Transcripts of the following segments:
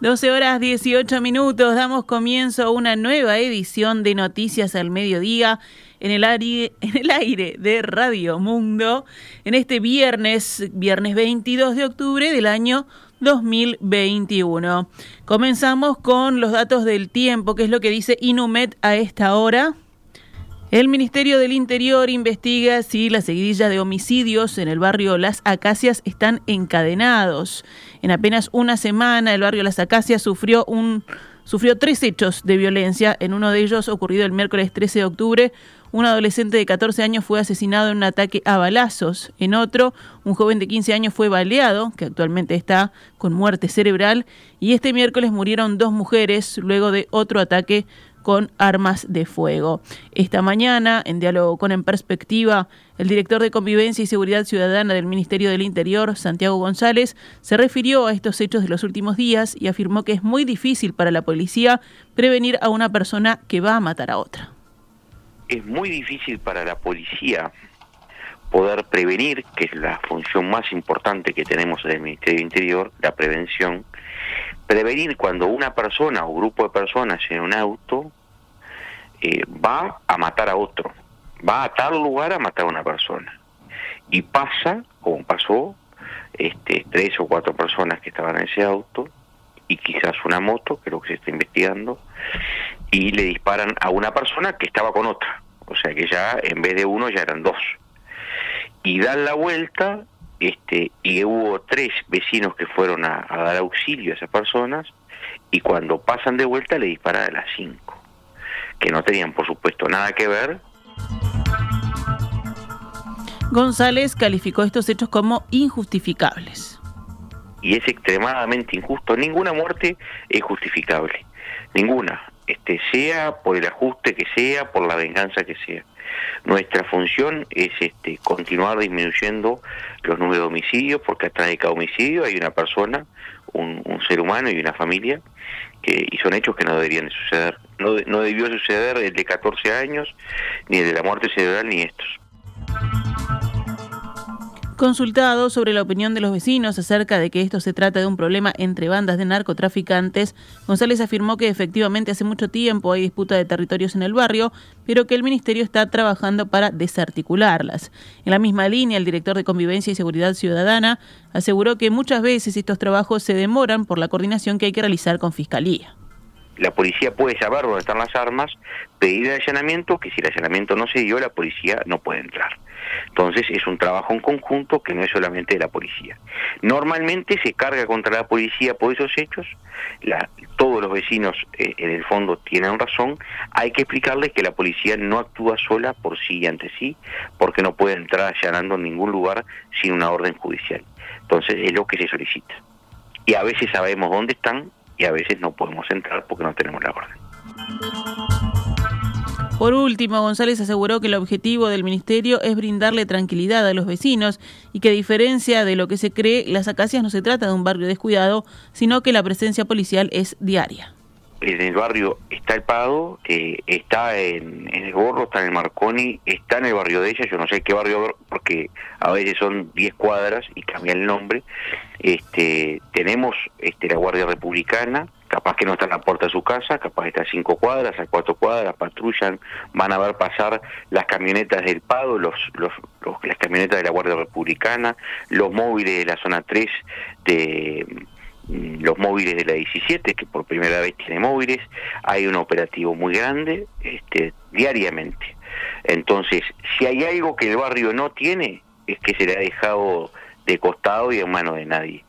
12 horas 18 minutos, damos comienzo a una nueva edición de Noticias al Mediodía en el, aire, de Radio Mundo en este viernes, viernes 22 de octubre del año 2021. Comenzamos con los datos del tiempo, que es lo que dice Inumet a esta hora. El Ministerio del Interior investiga si las seguidillas de homicidios en el barrio Las Acacias están encadenados. En apenas una semana, el barrio Las Acacias sufrió un sufrió tres hechos de violencia. En uno de ellos, ocurrido el miércoles 13 de octubre, un adolescente de 14 años fue asesinado en un ataque a balazos. En otro, un joven de 15 años fue baleado, que actualmente está con muerte cerebral. Y este miércoles murieron dos mujeres luego de otro ataque con armas de fuego. Esta mañana, en diálogo con En Perspectiva, el director de Convivencia y Seguridad Ciudadana del Ministerio del Interior, Santiago González, se refirió a estos hechos de los últimos días y afirmó que es muy difícil para la policía prevenir a una persona que va a matar a otra. Es muy difícil para la policía poder prevenir, que es la función más importante que tenemos en el Ministerio del Interior, la prevención, prevenir cuando una persona o grupo de personas en un auto eh, va a matar a otro, va a tal lugar a matar a una persona. Y pasa, como pasó, este, tres o cuatro personas que estaban en ese auto, y quizás una moto, que es lo que se está investigando, y le disparan a una persona que estaba con otra. O sea que ya en vez de uno ya eran dos. Y dan la vuelta, este, y hubo tres vecinos que fueron a, a dar auxilio a esas personas, y cuando pasan de vuelta le disparan a las cinco que no tenían, por supuesto, nada que ver. González calificó estos hechos como injustificables. Y es extremadamente injusto. Ninguna muerte es justificable. Ninguna. Este, sea por el ajuste que sea, por la venganza que sea. Nuestra función es este, continuar disminuyendo los números de homicidios, porque atrás de cada homicidio hay una persona, un, un ser humano y una familia, que, y son hechos que no deberían de suceder. No, no debió suceder el de 14 años, ni el de la muerte cerebral, ni estos. Consultado sobre la opinión de los vecinos acerca de que esto se trata de un problema entre bandas de narcotraficantes, González afirmó que efectivamente hace mucho tiempo hay disputa de territorios en el barrio, pero que el ministerio está trabajando para desarticularlas. En la misma línea, el director de Convivencia y Seguridad Ciudadana aseguró que muchas veces estos trabajos se demoran por la coordinación que hay que realizar con Fiscalía la policía puede saber dónde están las armas, pedir el allanamiento, que si el allanamiento no se dio, la policía no puede entrar. Entonces es un trabajo en conjunto que no es solamente de la policía. Normalmente se carga contra la policía por esos hechos, la, todos los vecinos eh, en el fondo tienen razón, hay que explicarles que la policía no actúa sola por sí y ante sí, porque no puede entrar allanando en ningún lugar sin una orden judicial. Entonces es lo que se solicita. Y a veces sabemos dónde están y a veces no podemos entrar porque no tenemos la orden. Por último, González aseguró que el objetivo del ministerio es brindarle tranquilidad a los vecinos y que a diferencia de lo que se cree, Las Acacias no se trata de un barrio descuidado, sino que la presencia policial es diaria. En el barrio está el Pado, eh, está en, el Gorro, está en el Marconi, está en el barrio de ella, yo no sé qué barrio, porque a veces son 10 cuadras y cambia el nombre. Este, tenemos este, la Guardia Republicana, capaz que no está en la puerta de su casa, capaz está a cinco cuadras, a cuatro cuadras, patrullan, van a ver pasar las camionetas del Pado, los, los, las camionetas de la Guardia Republicana, los móviles de la zona 3 de mm, los móviles de la 17, que por primera vez tiene móviles, hay un operativo muy grande este, diariamente. Entonces, si hay algo que el barrio no tiene, es que se le ha dejado de costado y en manos de nadie.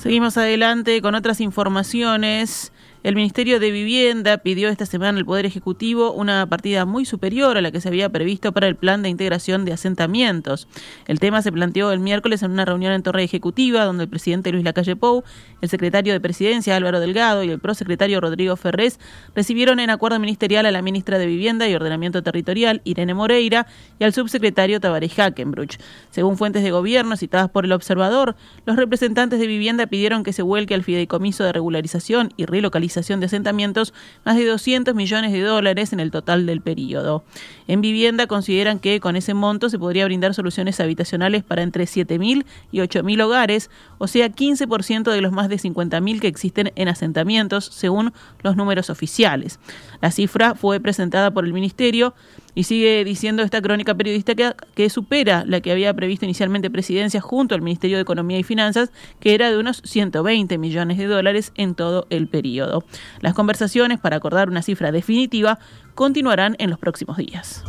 Seguimos adelante con otras informaciones. El Ministerio de Vivienda pidió esta semana al Poder Ejecutivo una partida muy superior a la que se había previsto para el plan de integración de asentamientos. El tema se planteó el miércoles en una reunión en Torre Ejecutiva, donde el presidente Luis Lacalle Pou, el secretario de Presidencia Álvaro Delgado y el prosecretario Rodrigo Ferrés recibieron en acuerdo ministerial a la ministra de Vivienda y Ordenamiento Territorial, Irene Moreira, y al subsecretario Tabaré Hackenbruch. Según fuentes de gobierno citadas por el observador, los representantes de vivienda pidieron que se vuelque al fideicomiso de regularización y relocalización de asentamientos más de 200 millones de dólares en el total del periodo. En vivienda consideran que con ese monto se podría brindar soluciones habitacionales para entre 7.000 y 8.000 hogares, o sea, 15% de los más de 50.000 que existen en asentamientos, según los números oficiales. La cifra fue presentada por el Ministerio y sigue diciendo esta crónica periodista que, que, supera la que había previsto inicialmente Presidencia junto al Ministerio de Economía y Finanzas, que era de unos 120 millones de dólares en todo el periodo. Las conversaciones para acordar una cifra definitiva continuarán en los próximos días.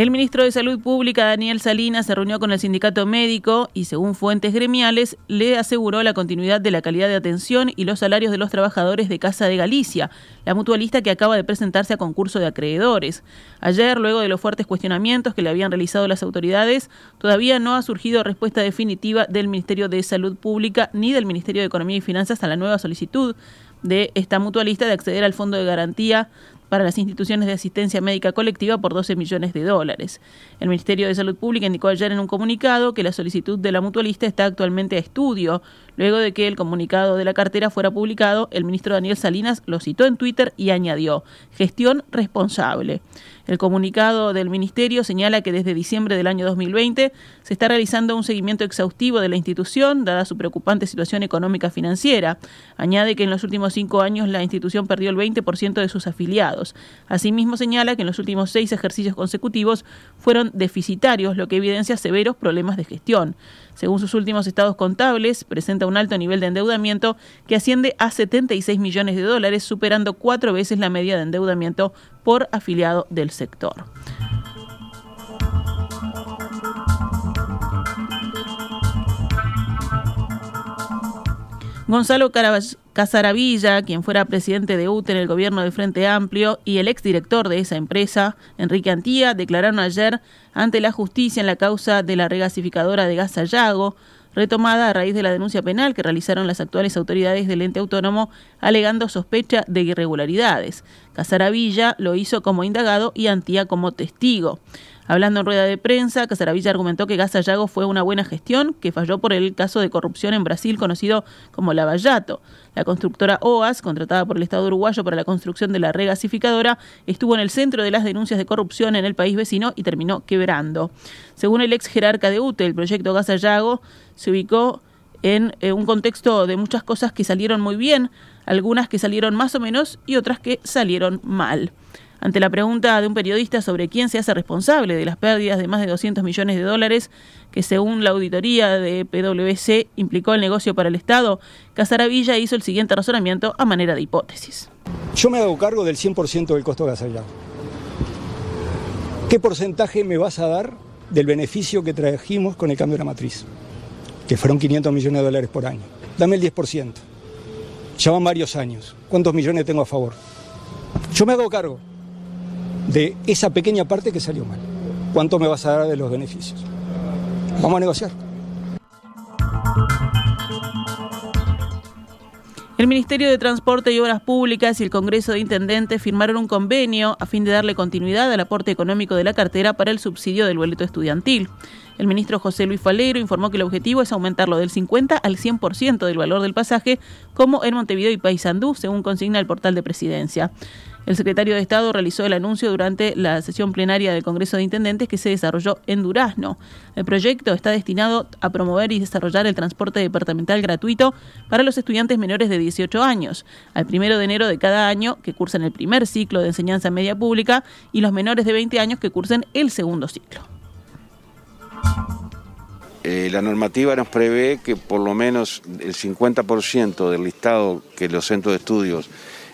El ministro de Salud Pública, Daniel Salinas, se reunió con el sindicato médico y, según fuentes gremiales, le aseguró la continuidad de la calidad de atención y los salarios de los trabajadores de Casa de Galicia, la mutualista que acaba de presentarse a concurso de acreedores. Ayer, luego de los fuertes cuestionamientos que le habían realizado las autoridades, todavía no ha surgido respuesta definitiva del Ministerio de Salud Pública ni del Ministerio de Economía y Finanzas a la nueva solicitud de esta mutualista de acceder al Fondo de Garantía para las instituciones de asistencia médica colectiva por 12 millones de dólares. El Ministerio de Salud Pública indicó ayer en un comunicado que la solicitud de la mutualista está actualmente a estudio. Luego de que el comunicado de la cartera fuera publicado, el ministro Daniel Salinas lo citó en Twitter y añadió, gestión responsable. El comunicado del Ministerio señala que desde diciembre del año 2020 se está realizando un seguimiento exhaustivo de la institución, dada su preocupante situación económica financiera. Añade que en los últimos cinco años la institución perdió el 20% de sus afiliados. Asimismo señala que en los últimos seis ejercicios consecutivos fueron deficitarios, lo que evidencia severos problemas de gestión. Según sus últimos estados contables, presenta un alto nivel de endeudamiento que asciende a 76 millones de dólares, superando cuatro veces la media de endeudamiento por afiliado del sector. Gonzalo Casaravilla, quien fuera presidente de UTE en el gobierno del Frente Amplio, y el exdirector de esa empresa, Enrique Antía, declararon ayer ante la justicia en la causa de la regasificadora de gas Sayago, retomada a raíz de la denuncia penal que realizaron las actuales autoridades del ente autónomo alegando sospecha de irregularidades. Casaravilla lo hizo como indagado y Antía como testigo. Hablando en rueda de prensa, Casaravilla argumentó que Gas fue una buena gestión que falló por el caso de corrupción en Brasil conocido como Lavallato. La constructora OAS, contratada por el Estado uruguayo para la construcción de la regasificadora, estuvo en el centro de las denuncias de corrupción en el país vecino y terminó quebrando. Según el ex jerarca de UTE, el proyecto Gas Sayago se ubicó en eh, un contexto de muchas cosas que salieron muy bien, algunas que salieron más o menos y otras que salieron mal. Ante la pregunta de un periodista sobre quién se hace responsable de las pérdidas de más de 200 millones de dólares que según la auditoría de PwC implicó el negocio para el Estado, Casaravilla hizo el siguiente razonamiento a manera de hipótesis. Yo me hago cargo del 100% del costo Casaravilla. ¿Qué porcentaje me vas a dar del beneficio que trajimos con el cambio de la matriz? Que fueron 500 millones de dólares por año. Dame el 10%. Ya van varios años. ¿Cuántos millones tengo a favor? Yo me hago cargo de esa pequeña parte que salió mal. ¿Cuánto me vas a dar de los beneficios? Vamos a negociar. El Ministerio de Transporte y Obras Públicas y el Congreso de Intendentes firmaron un convenio a fin de darle continuidad al aporte económico de la cartera para el subsidio del boleto estudiantil. El ministro José Luis Falero informó que el objetivo es aumentarlo del 50 al 100% del valor del pasaje, como en Montevideo y Paysandú, según consigna el portal de presidencia. El secretario de Estado realizó el anuncio durante la sesión plenaria del Congreso de Intendentes que se desarrolló en Durazno. El proyecto está destinado a promover y desarrollar el transporte departamental gratuito para los estudiantes menores de 18 años, al primero de enero de cada año que cursan el primer ciclo de enseñanza media pública y los menores de 20 años que cursen el segundo ciclo. Eh, la normativa nos prevé que por lo menos el 50% del listado que los centros de estudios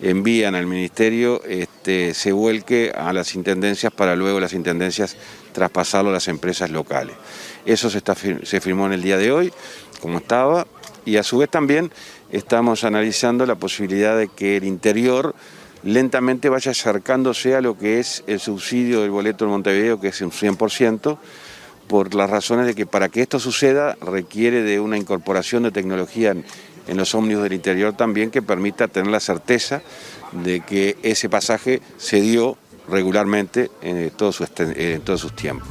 envían al Ministerio este, se vuelque a las intendencias para luego las intendencias traspasarlo a las empresas locales. Eso se, está, se firmó en el día de hoy, como estaba, y a su vez también estamos analizando la posibilidad de que el interior lentamente vaya acercándose a lo que es el subsidio del boleto de Montevideo, que es un 100%, por las razones de que para que esto suceda requiere de una incorporación de tecnología en los ómnibus del interior también que permita tener la certeza de que ese pasaje se dio regularmente en, todos sus tiempos.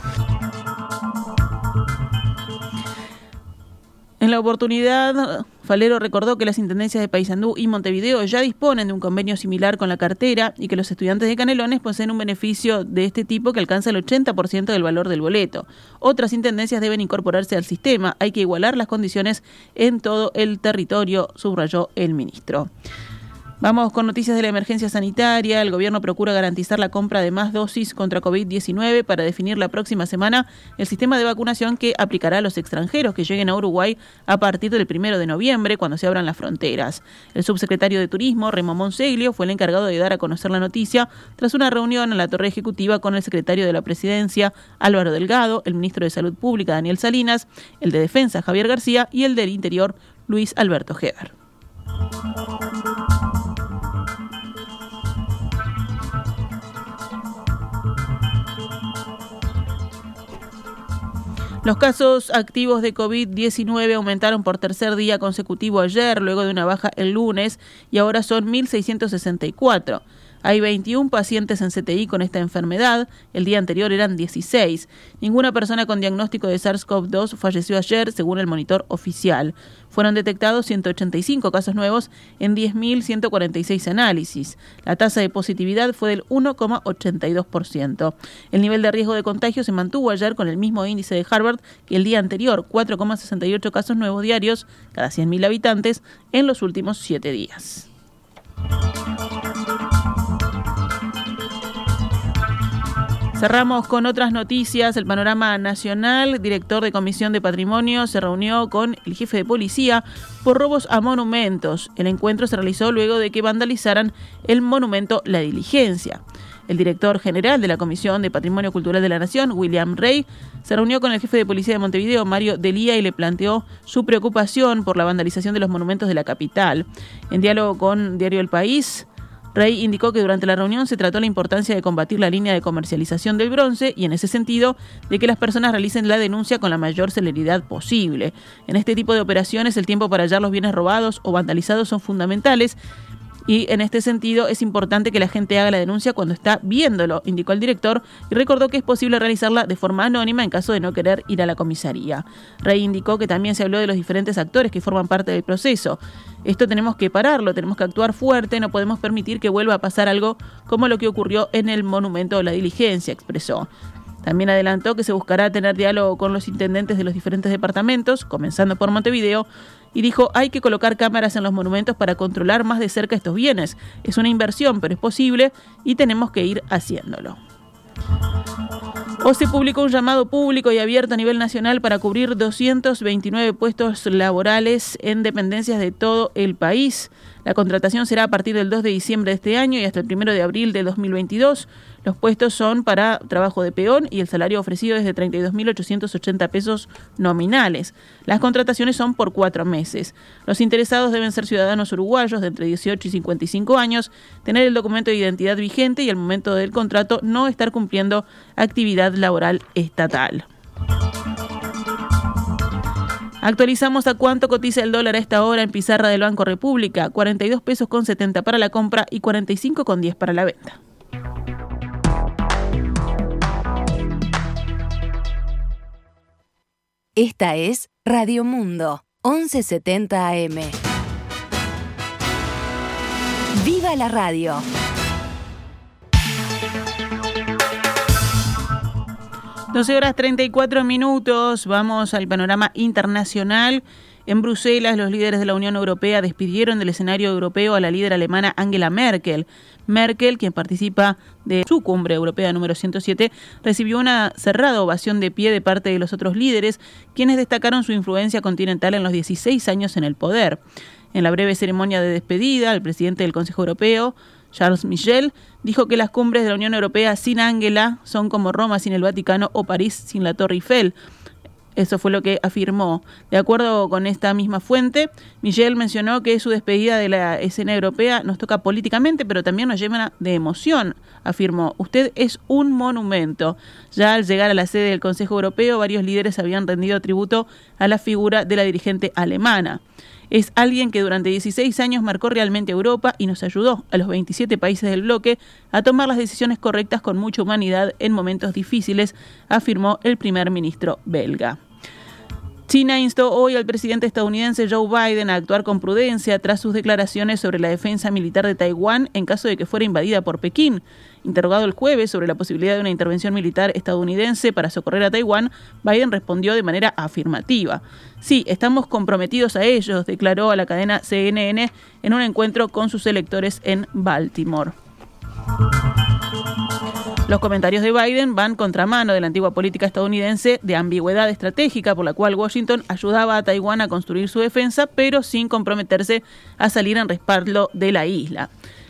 En la oportunidad Falero recordó que las intendencias de Paysandú y Montevideo ya disponen de un convenio similar con la cartera y que los estudiantes de Canelones poseen un beneficio de este tipo que alcanza el 80% del valor del boleto. Otras intendencias deben incorporarse al sistema. Hay que igualar las condiciones en todo el territorio, subrayó el ministro. Vamos con noticias de la emergencia sanitaria. El gobierno procura garantizar la compra de más dosis contra COVID-19 para definir la próxima semana el sistema de vacunación que aplicará a los extranjeros que lleguen a Uruguay a partir del primero de noviembre, cuando se abran las fronteras. El subsecretario de Turismo, Remo Monseglio, fue el encargado de dar a conocer la noticia tras una reunión en la Torre Ejecutiva con el secretario de la Presidencia, Álvaro Delgado, el ministro de Salud Pública, Daniel Salinas, el de Defensa, Javier García, y el del Interior, Luis Alberto Heber. Los casos activos de COVID-19 aumentaron por tercer día consecutivo ayer, luego de una baja el lunes, y ahora son 1.664. Hay 21 pacientes en CTI con esta enfermedad, el día anterior eran 16. Ninguna persona con diagnóstico de SARS-CoV-2 falleció ayer, según el monitor oficial. Fueron detectados 185 casos nuevos en 10.146 análisis. La tasa de positividad fue del 1,82%. El nivel de riesgo de contagio se mantuvo ayer con el mismo índice de Harvard que el día anterior, 4,68 casos nuevos diarios cada 100.000 habitantes en los últimos siete días. Cerramos con otras noticias. El panorama nacional, director de Comisión de Patrimonio, se reunió con el jefe de policía por robos a monumentos. El encuentro se realizó luego de que vandalizaran el monumento La Diligencia. El director general de la Comisión de Patrimonio Cultural de la Nación, William Rey, se reunió con el jefe de policía de Montevideo, Mario Delía, y le planteó su preocupación por la vandalización de los monumentos de la capital. En diálogo con Diario El País, Rey indicó que durante la reunión se trató la importancia de combatir la línea de comercialización del bronce y en ese sentido de que las personas realicen la denuncia con la mayor celeridad posible. En este tipo de operaciones el tiempo para hallar los bienes robados o vandalizados son fundamentales y en este sentido es importante que la gente haga la denuncia cuando está viéndolo, indicó el director y recordó que es posible realizarla de forma anónima en caso de no querer ir a la comisaría. Rey indicó que también se habló de los diferentes actores que forman parte del proceso. Esto tenemos que pararlo, tenemos que actuar fuerte, no podemos permitir que vuelva a pasar algo como lo que ocurrió en el monumento de la diligencia, expresó. También adelantó que se buscará tener diálogo con los intendentes de los diferentes departamentos, comenzando por Montevideo, y dijo hay que colocar cámaras en los monumentos para controlar más de cerca estos bienes. Es una inversión, pero es posible y tenemos que ir haciéndolo. O se publicó un llamado público y abierto a nivel nacional para cubrir 229 puestos laborales en dependencias de todo el país. La contratación será a partir del 2 de diciembre de este año y hasta el 1 de abril de 2022. Los puestos son para trabajo de peón y el salario ofrecido es de 32.880 pesos nominales. Las contrataciones son por cuatro meses. Los interesados deben ser ciudadanos uruguayos de entre 18 y 55 años, tener el documento de identidad vigente y al momento del contrato no estar cumpliendo laboral estatal. Actualizamos a cuánto cotiza el dólar a esta hora en pizarra del Banco República, 42 pesos con 70 para la compra y 45 con 10 para la venta. Esta es Radio Mundo, 1170 AM. ¡Viva la radio! Doce horas 34 minutos, vamos al panorama internacional. En Bruselas, los líderes de la Unión Europea despidieron del escenario europeo a la líder alemana Angela Merkel. Merkel, quien participa de su cumbre europea número 107, recibió una cerrada ovación de pie de parte de los otros líderes, quienes destacaron su influencia continental en los 16 años en el poder. En la breve ceremonia de despedida, el presidente del Consejo Europeo, Charles Michel, dijo que las cumbres de la Unión Europea sin Angela son como Roma sin el Vaticano o París sin la Torre Eiffel. Eso fue lo que afirmó. De acuerdo con esta misma fuente, Michel mencionó que su despedida de la escena europea nos toca políticamente, pero también nos lleva de emoción. Afirmó, usted es un monumento. Ya al llegar a la sede del Consejo Europeo, varios líderes habían rendido tributo a la figura de la dirigente alemana. Es alguien que durante 16 años marcó realmente Europa y nos ayudó a los 27 países del bloque a tomar las decisiones correctas con mucha humanidad en momentos difíciles, afirmó el primer ministro belga. China instó hoy al presidente estadounidense Joe Biden a actuar con prudencia tras sus declaraciones sobre la defensa militar de Taiwán en caso de que fuera invadida por Pekín. Interrogado el jueves sobre la posibilidad de una intervención militar estadounidense para socorrer a Taiwán, Biden respondió de manera afirmativa. Sí, estamos comprometidos a ellos, declaró a la cadena CNN en un encuentro con sus electores en Baltimore. Los comentarios de Biden van contramano de la antigua política estadounidense de ambigüedad estratégica por la cual Washington ayudaba a Taiwán a construir su defensa, pero sin comprometerse a salir en respaldo de la isla.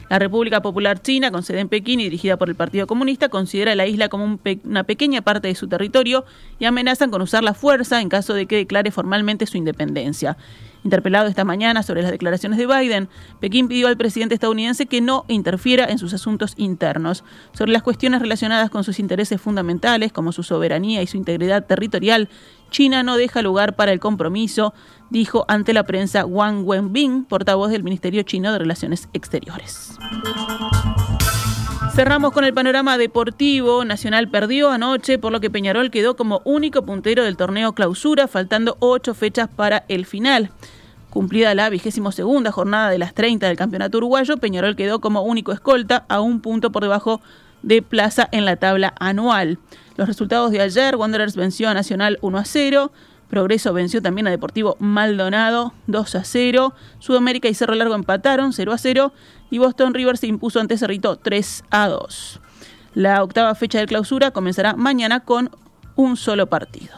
La República Popular China, con sede en Pekín y dirigida por el Partido Comunista, considera la isla como una pequeña parte de su territorio y amenazan con usar la fuerza en caso de que declare formalmente su independencia. Interpelado esta mañana sobre las declaraciones de Biden, Pekín pidió al presidente estadounidense que no interfiera en sus asuntos internos. Sobre las cuestiones relacionadas con sus intereses fundamentales, como su soberanía y su integridad territorial, China no deja lugar para el compromiso, dijo ante la prensa Wang Wenbin, portavoz del Ministerio Chino de Relaciones Exteriores. Cerramos con el panorama deportivo. Nacional perdió anoche, por lo que Peñarol quedó como único puntero del torneo clausura, faltando ocho fechas para el final. Cumplida la vigésimo segunda jornada de las 30 del campeonato uruguayo, Peñarol quedó como único escolta a un punto por debajo de plaza en la tabla anual. Los resultados de ayer, Wanderers venció a Nacional 1 a 0, Progreso venció también a Deportivo Maldonado 2 a 0, Sudamérica y Cerro Largo empataron 0 a 0 y Boston River se impuso ante Cerrito 3 a 2. La octava fecha de clausura comenzará mañana con un solo partido.